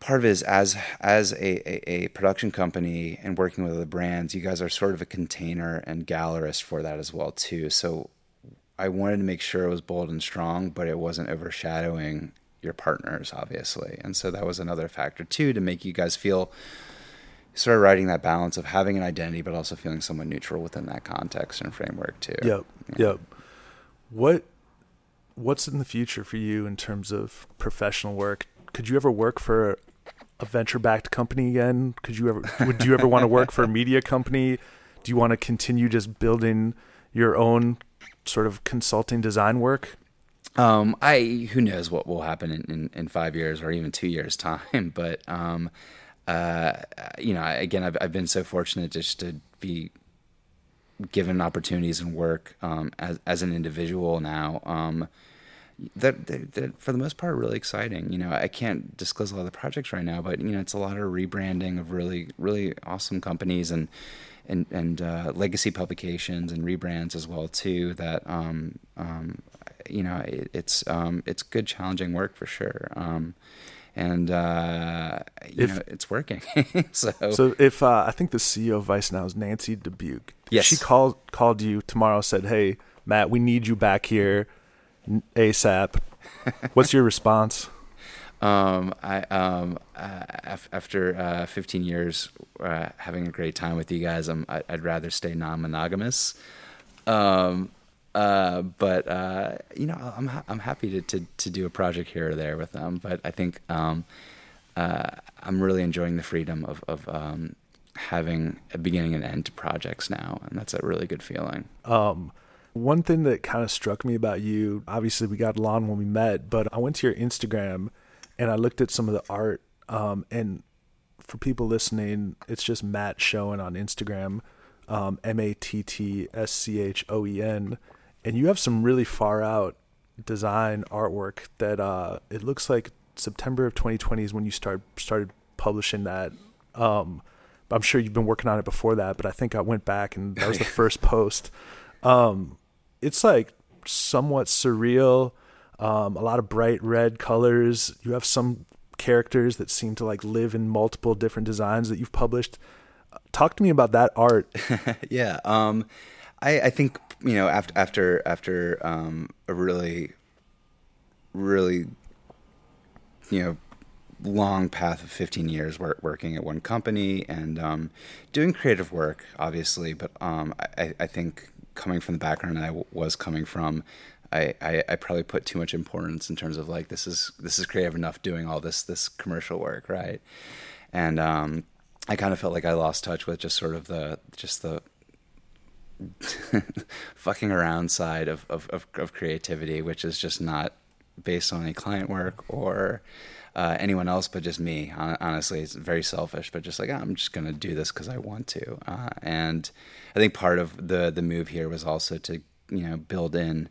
part of it is as as a, a, a production company and working with other brands you guys are sort of a container and gallerist for that as well too. So i wanted to make sure it was bold and strong but it wasn't overshadowing your partners, obviously. And so that was another factor too to make you guys feel sort of writing that balance of having an identity but also feeling somewhat neutral within that context and framework too. Yep. Yeah. Yep. What what's in the future for you in terms of professional work? Could you ever work for a venture backed company again? Could you ever would you ever want to work for a media company? Do you want to continue just building your own sort of consulting design work? Um, I who knows what will happen in, in, in, five years or even two years time, but um, uh, you know, again, I've I've been so fortunate just to be given opportunities and work um, as as an individual now. Um, that, that, that, for the most part are really exciting. You know, I can't disclose a lot of the projects right now, but you know, it's a lot of rebranding of really really awesome companies and and and uh, legacy publications and rebrands as well too. That um, um, you know, it, it's um, it's good, challenging work for sure. Um, and uh, you If- know, it's working. so, So if uh, I think the CEO of Vice now is Nancy Dubuc. Yes. She called called you tomorrow. Said, "Hey, Matt, we need you back here ASAP." What's your response? um, I um, uh, af- after uh, 15 years uh, having a great time with you guys, I'm, I- I'd rather stay non-monogamous. Um, uh, but uh, you know, I'm ha- I'm happy to, to to do a project here or there with them. But I think um, uh, I'm really enjoying the freedom of of um, having a beginning and end to projects now, and that's a really good feeling. Um, one thing that kind of struck me about you, obviously we got along when we met, but I went to your Instagram and I looked at some of the art. Um, and for people listening, it's just Matt Schoen on Instagram, um, M A T T S C H O E N, and you have some really far out design artwork that uh, it looks like September of 2020 is when you start started publishing that. Um, I'm sure you've been working on it before that, but I think I went back and that was the first post. Um, it's like somewhat surreal, um, a lot of bright red colors. You have some characters that seem to like live in multiple different designs that you've published. Talk to me about that art. yeah. Um, I, I think you know after after after um, a really really you know long path of 15 years working at one company and um, doing creative work obviously but um, I, I think coming from the background that I w- was coming from I, I, I probably put too much importance in terms of like this is this is creative enough doing all this this commercial work right? And um, I kind of felt like I lost touch with just sort of the just the fucking around side of, of, of, of creativity, which is just not based on any client work or uh, anyone else, but just me. Honestly, it's very selfish, but just like I'm just gonna do this because I want to. Uh, and I think part of the the move here was also to you know build in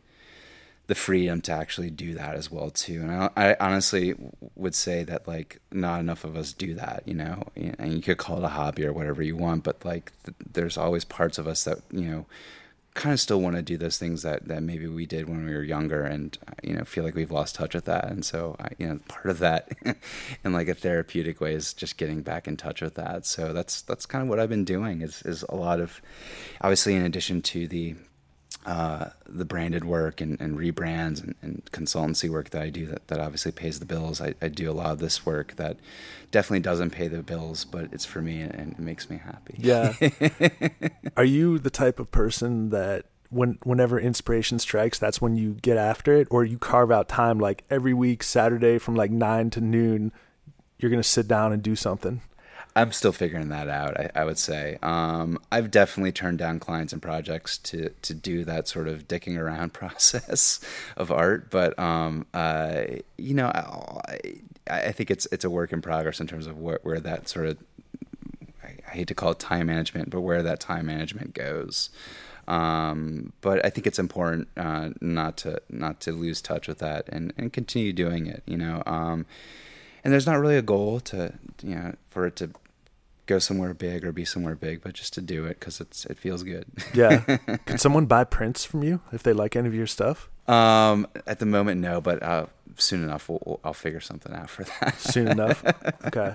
the freedom to actually do that as well too. And I, I honestly would say that like not enough of us do that, you know. And you could call it a hobby or whatever you want, but like th- there's always parts of us that you know kind of still want to do those things that, that maybe we did when we were younger and you know feel like we've lost touch with that and so I, you know part of that in like a therapeutic way is just getting back in touch with that so that's that's kind of what I've been doing is is a lot of obviously in addition to the uh, the branded work and, and rebrands and, and, consultancy work that I do that, that obviously pays the bills. I, I, do a lot of this work that definitely doesn't pay the bills, but it's for me and it makes me happy. Yeah. Are you the type of person that when whenever inspiration strikes, that's when you get after it, or you carve out time like every week, Saturday from like nine to noon, you're gonna sit down and do something? I'm still figuring that out. I, I would say um, I've definitely turned down clients and projects to to do that sort of dicking around process of art. But um, uh, you know, I, I, think it's it's a work in progress in terms of where, where that sort of I, I, hate to call it time management, but where that time management goes. Um, but I think it's important uh, not to not to lose touch with that and, and continue doing it. You know um, and there's not really a goal to you know for it to go somewhere big or be somewhere big, but just to do it because it's it feels good. yeah. Can someone buy prints from you if they like any of your stuff? Um, at the moment, no, but uh, soon enough, we'll, I'll figure something out for that. soon enough. Okay.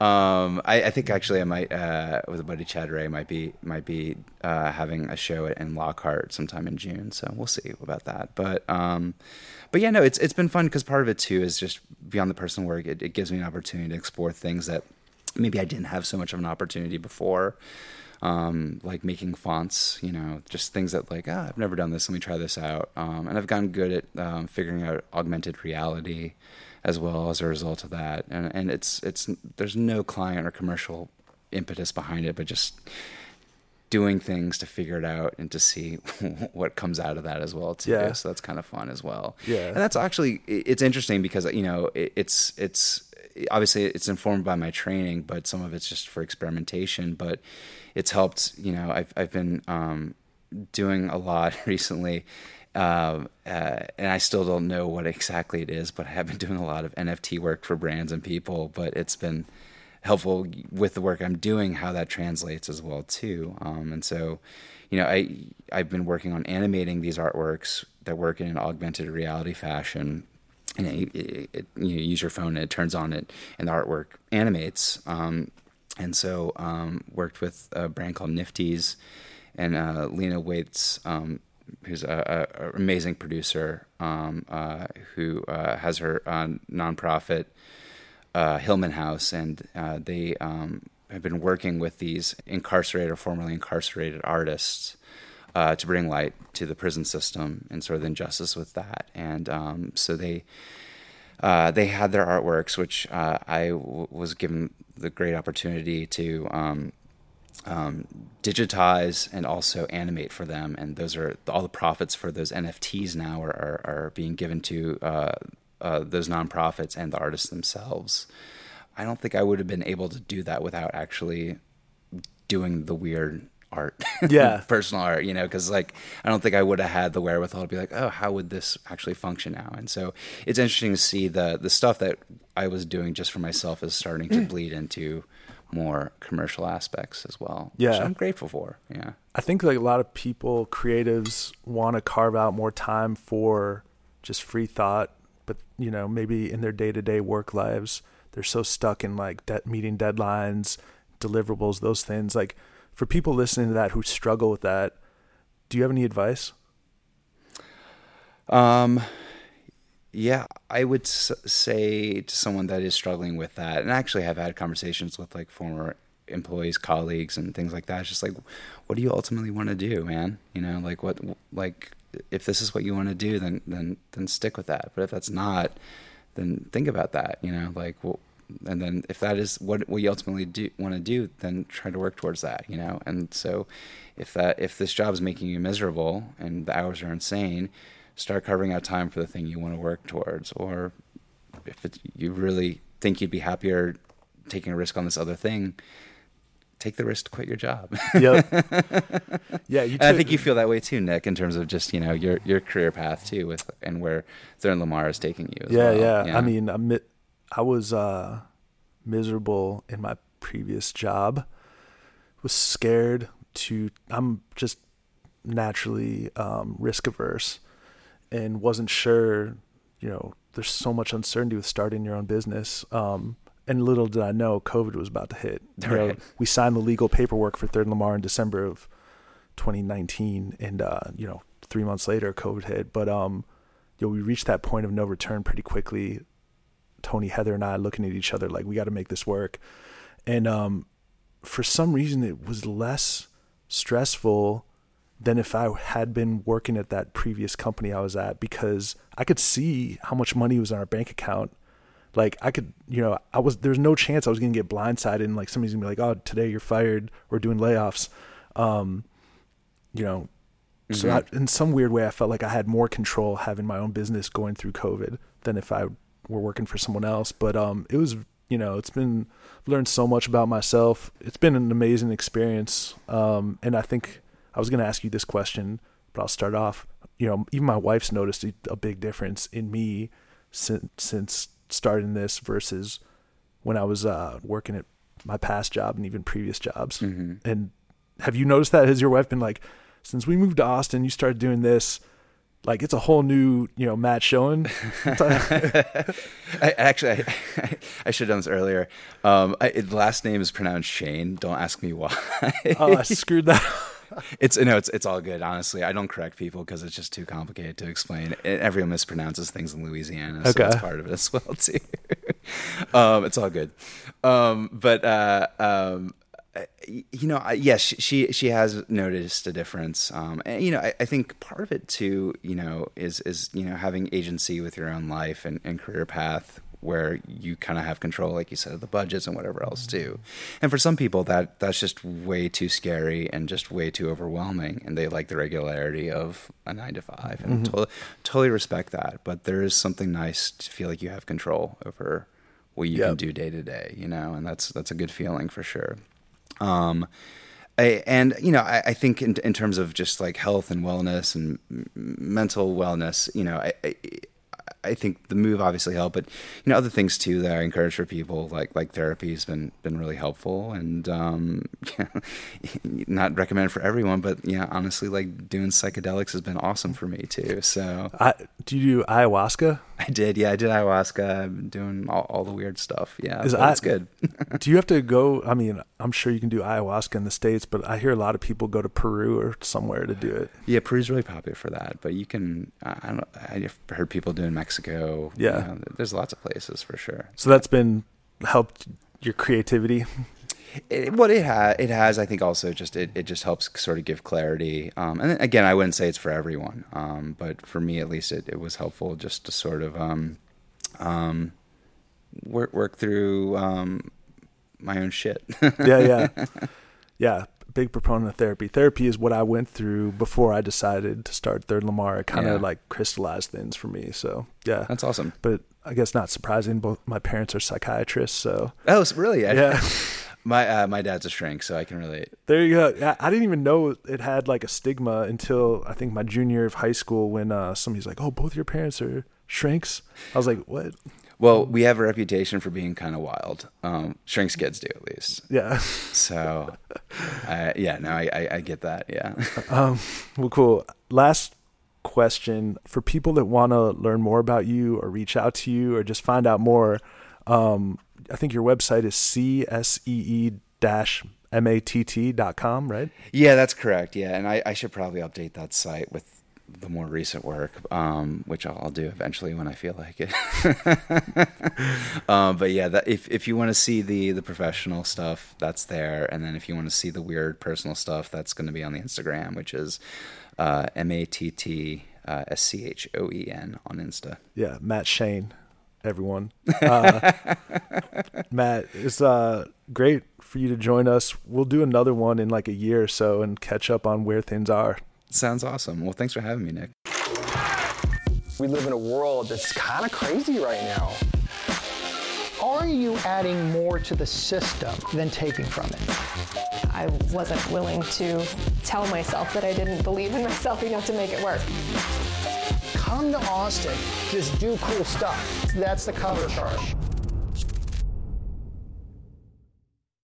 Um, I, I, think actually I might uh, with a buddy Chad Ray might be might be uh, having a show in Lockhart sometime in June, so we'll see about that. But um, but yeah, no, it's it's been fun because part of it too is just beyond the personal work. It, it gives me an opportunity to explore things that maybe I didn't have so much of an opportunity before. Um, like making fonts, you know, just things that like, ah, I've never done this. Let me try this out. Um, and I've gotten good at um, figuring out augmented reality as well as a result of that. And and it's it's there's no client or commercial impetus behind it, but just doing things to figure it out and to see what comes out of that as well too. Yeah. So that's kind of fun as well. Yeah. And that's actually it's interesting because you know it, it's it's obviously it's informed by my training, but some of it's just for experimentation. But it's helped. You know, I've I've been um, doing a lot recently. Uh, uh, and I still don't know what exactly it is, but I have been doing a lot of NFT work for brands and people. But it's been helpful with the work I'm doing, how that translates as well too. Um, and so, you know, I I've been working on animating these artworks that work in an augmented reality fashion. And it, it, you use your phone and it turns on it, and the artwork animates. Um, and so, um, worked with a brand called Nifty's, and uh, Lena Waithe, um, who's a, a, amazing producer um, uh, who uh, has her uh, nonprofit uh, Hillman House, and uh, they um, have been working with these incarcerated or formerly incarcerated artists uh, to bring light to the prison system and sort of the injustice with that. And um, so they uh, they had their artworks, which uh, I w- was given the great opportunity to. Um, um, digitize and also animate for them, and those are all the profits for those NFTs now are, are, are being given to uh, uh, those nonprofits and the artists themselves. I don't think I would have been able to do that without actually doing the weird art, yeah, personal art, you know, because like I don't think I would have had the wherewithal to be like, oh, how would this actually function now? And so it's interesting to see the the stuff that I was doing just for myself is starting to mm. bleed into more commercial aspects as well. Yeah, I'm grateful for. Yeah, I think like a lot of people, creatives, want to carve out more time for just free thought but you know maybe in their day-to-day work lives they're so stuck in like de- meeting deadlines deliverables those things like for people listening to that who struggle with that do you have any advice um yeah i would s- say to someone that is struggling with that and actually I've had conversations with like former employees colleagues and things like that it's just like what do you ultimately want to do man you know like what like if this is what you want to do, then then then stick with that. But if that's not, then think about that. You know, like and then if that is what we ultimately do want to do, then try to work towards that. You know, and so if that if this job is making you miserable and the hours are insane, start carving out time for the thing you want to work towards. Or if it, you really think you'd be happier taking a risk on this other thing, take the risk to quit your job. yep. Yeah, you. I think you feel that way too, Nick, in terms of just you know your your career path too, with and where Third Lamar is taking you. yeah, well. yeah, yeah. I mean, I, I was uh, miserable in my previous job. Was scared to. I'm just naturally um, risk averse and wasn't sure. You know, there's so much uncertainty with starting your own business. Um, and little did I know, COVID was about to hit. You know, we signed the legal paperwork for Third Lamar in December of 2019, and uh, you know, three months later, COVID hit. But um, you know, we reached that point of no return pretty quickly. Tony, Heather, and I looking at each other like we got to make this work, and um, for some reason, it was less stressful than if I had been working at that previous company I was at because I could see how much money was in our bank account. Like I could, you know, I was there's no chance I was gonna get blindsided and like somebody's gonna be like, "Oh, today you're fired. We're doing layoffs." Um, you know, so I, in some weird way, I felt like I had more control having my own business going through COVID than if I were working for someone else. But um, it was, you know, it's been learned so much about myself. It's been an amazing experience. Um, and I think I was going to ask you this question, but I'll start off. You know, even my wife's noticed a, big difference in me since since starting this versus when I was uh, working at my past job and even previous jobs. And have you noticed that? Has your wife been like, since we moved to Austin, you started doing this? Like it's a whole new, you know, Matt Schoen. I, actually, I, I should have done this earlier. Um, I, the last name is pronounced Shane. Don't ask me why. oh, I screwed that. it's no, it's it's all good. Honestly, I don't correct people because it's just too complicated to explain. And Everyone mispronounces things in Louisiana, so Okay. that's part of it as well too. um, it's all good. Um, but uh, um, you know, I, yes, she, she she has noticed a difference. Um, and you know, I, I think part of it too, you know, is is you know having agency with your own life and, and career path where you kind of have control, like you said, of the budgets and whatever else too. And for some people, that that's just way too scary and just way too overwhelming, and they like the regularity of a nine to five, and to- totally respect that. But there is something nice to feel like you have control over what you can do day to day, you know, and that's that's a good feeling for sure. Um, I, and you know, I, I think in, in terms of just like health and wellness and mental wellness, you know, I, I, think the move obviously helped, but you know, other things too that I encourage for people, like like therapy, has been been really helpful, and um, yeah, not recommended for everyone, but yeah, honestly, like doing psychedelics has been awesome for me too. So I, do you do ayahuasca? I did, yeah, I did ayahuasca. I've been doing all, all the weird stuff. Yeah, Is I- it's good. do you have to go? I mean, I'm sure you can do ayahuasca in the states, but I hear a lot of people go to Peru or somewhere to do it. Yeah, Peru's really popular for that, but you can. I I don't. I've heard people doing Mexico. You Yeah. know, there's lots of places for sure. So that's been helped your creativity. It, what it has, it has. I think also just it, it just helps sort of give clarity. Um, and again, I wouldn't say it's for everyone, um, but for me at least, it, it was helpful just to sort of um, um, work work through um, my own shit. yeah, yeah, yeah. Big proponent of therapy. Therapy is what I went through before I decided to start Third Lamar. It kind of Yeah. like crystallized things for me. So yeah, That's awesome. but I guess not surprising. Both my parents are psychiatrists, so Oh, really? Yeah. My uh, my dad's a shrink, so I can relate. There you go. I didn't even know it had like a stigma until I think my junior year of high school when uh, somebody's like, "Oh, both your parents are shrinks." I was like, "What?" Well, we have a reputation for being kind of wild. Um, shrinks kids do at least. Yeah. So, uh, yeah, no, I, I, I get that. Yeah. Um, well, cool. Last question for people that want to learn more about you or reach out to you or just find out more. Um, I think your website is csee matt dot com, right? yeah, that's correct. Yeah. And I, I should probably update that site with the more recent work, um, which I'll, do eventually when I feel like it. um, but yeah, that, if, if you want to see the, the professional stuff, that's there. And then if you want to see the weird personal stuff, that's going to be on the Instagram, which is uh, M A T T uh, S C H O E N on Insta. Yeah, Matt Schoen, everyone. Uh, Matt, it's uh, great for you to join us. We'll do another one in like a year or so and catch up on where things are. Sounds awesome. Well, thanks for having me, Nick. We live in a world that's kind of crazy right now. Are you adding more to the system than taking from it? I wasn't willing to tell myself that I didn't believe in myself enough to make it work. Come to Austin, just do cool stuff. That's the cover charge.